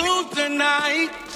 through the night.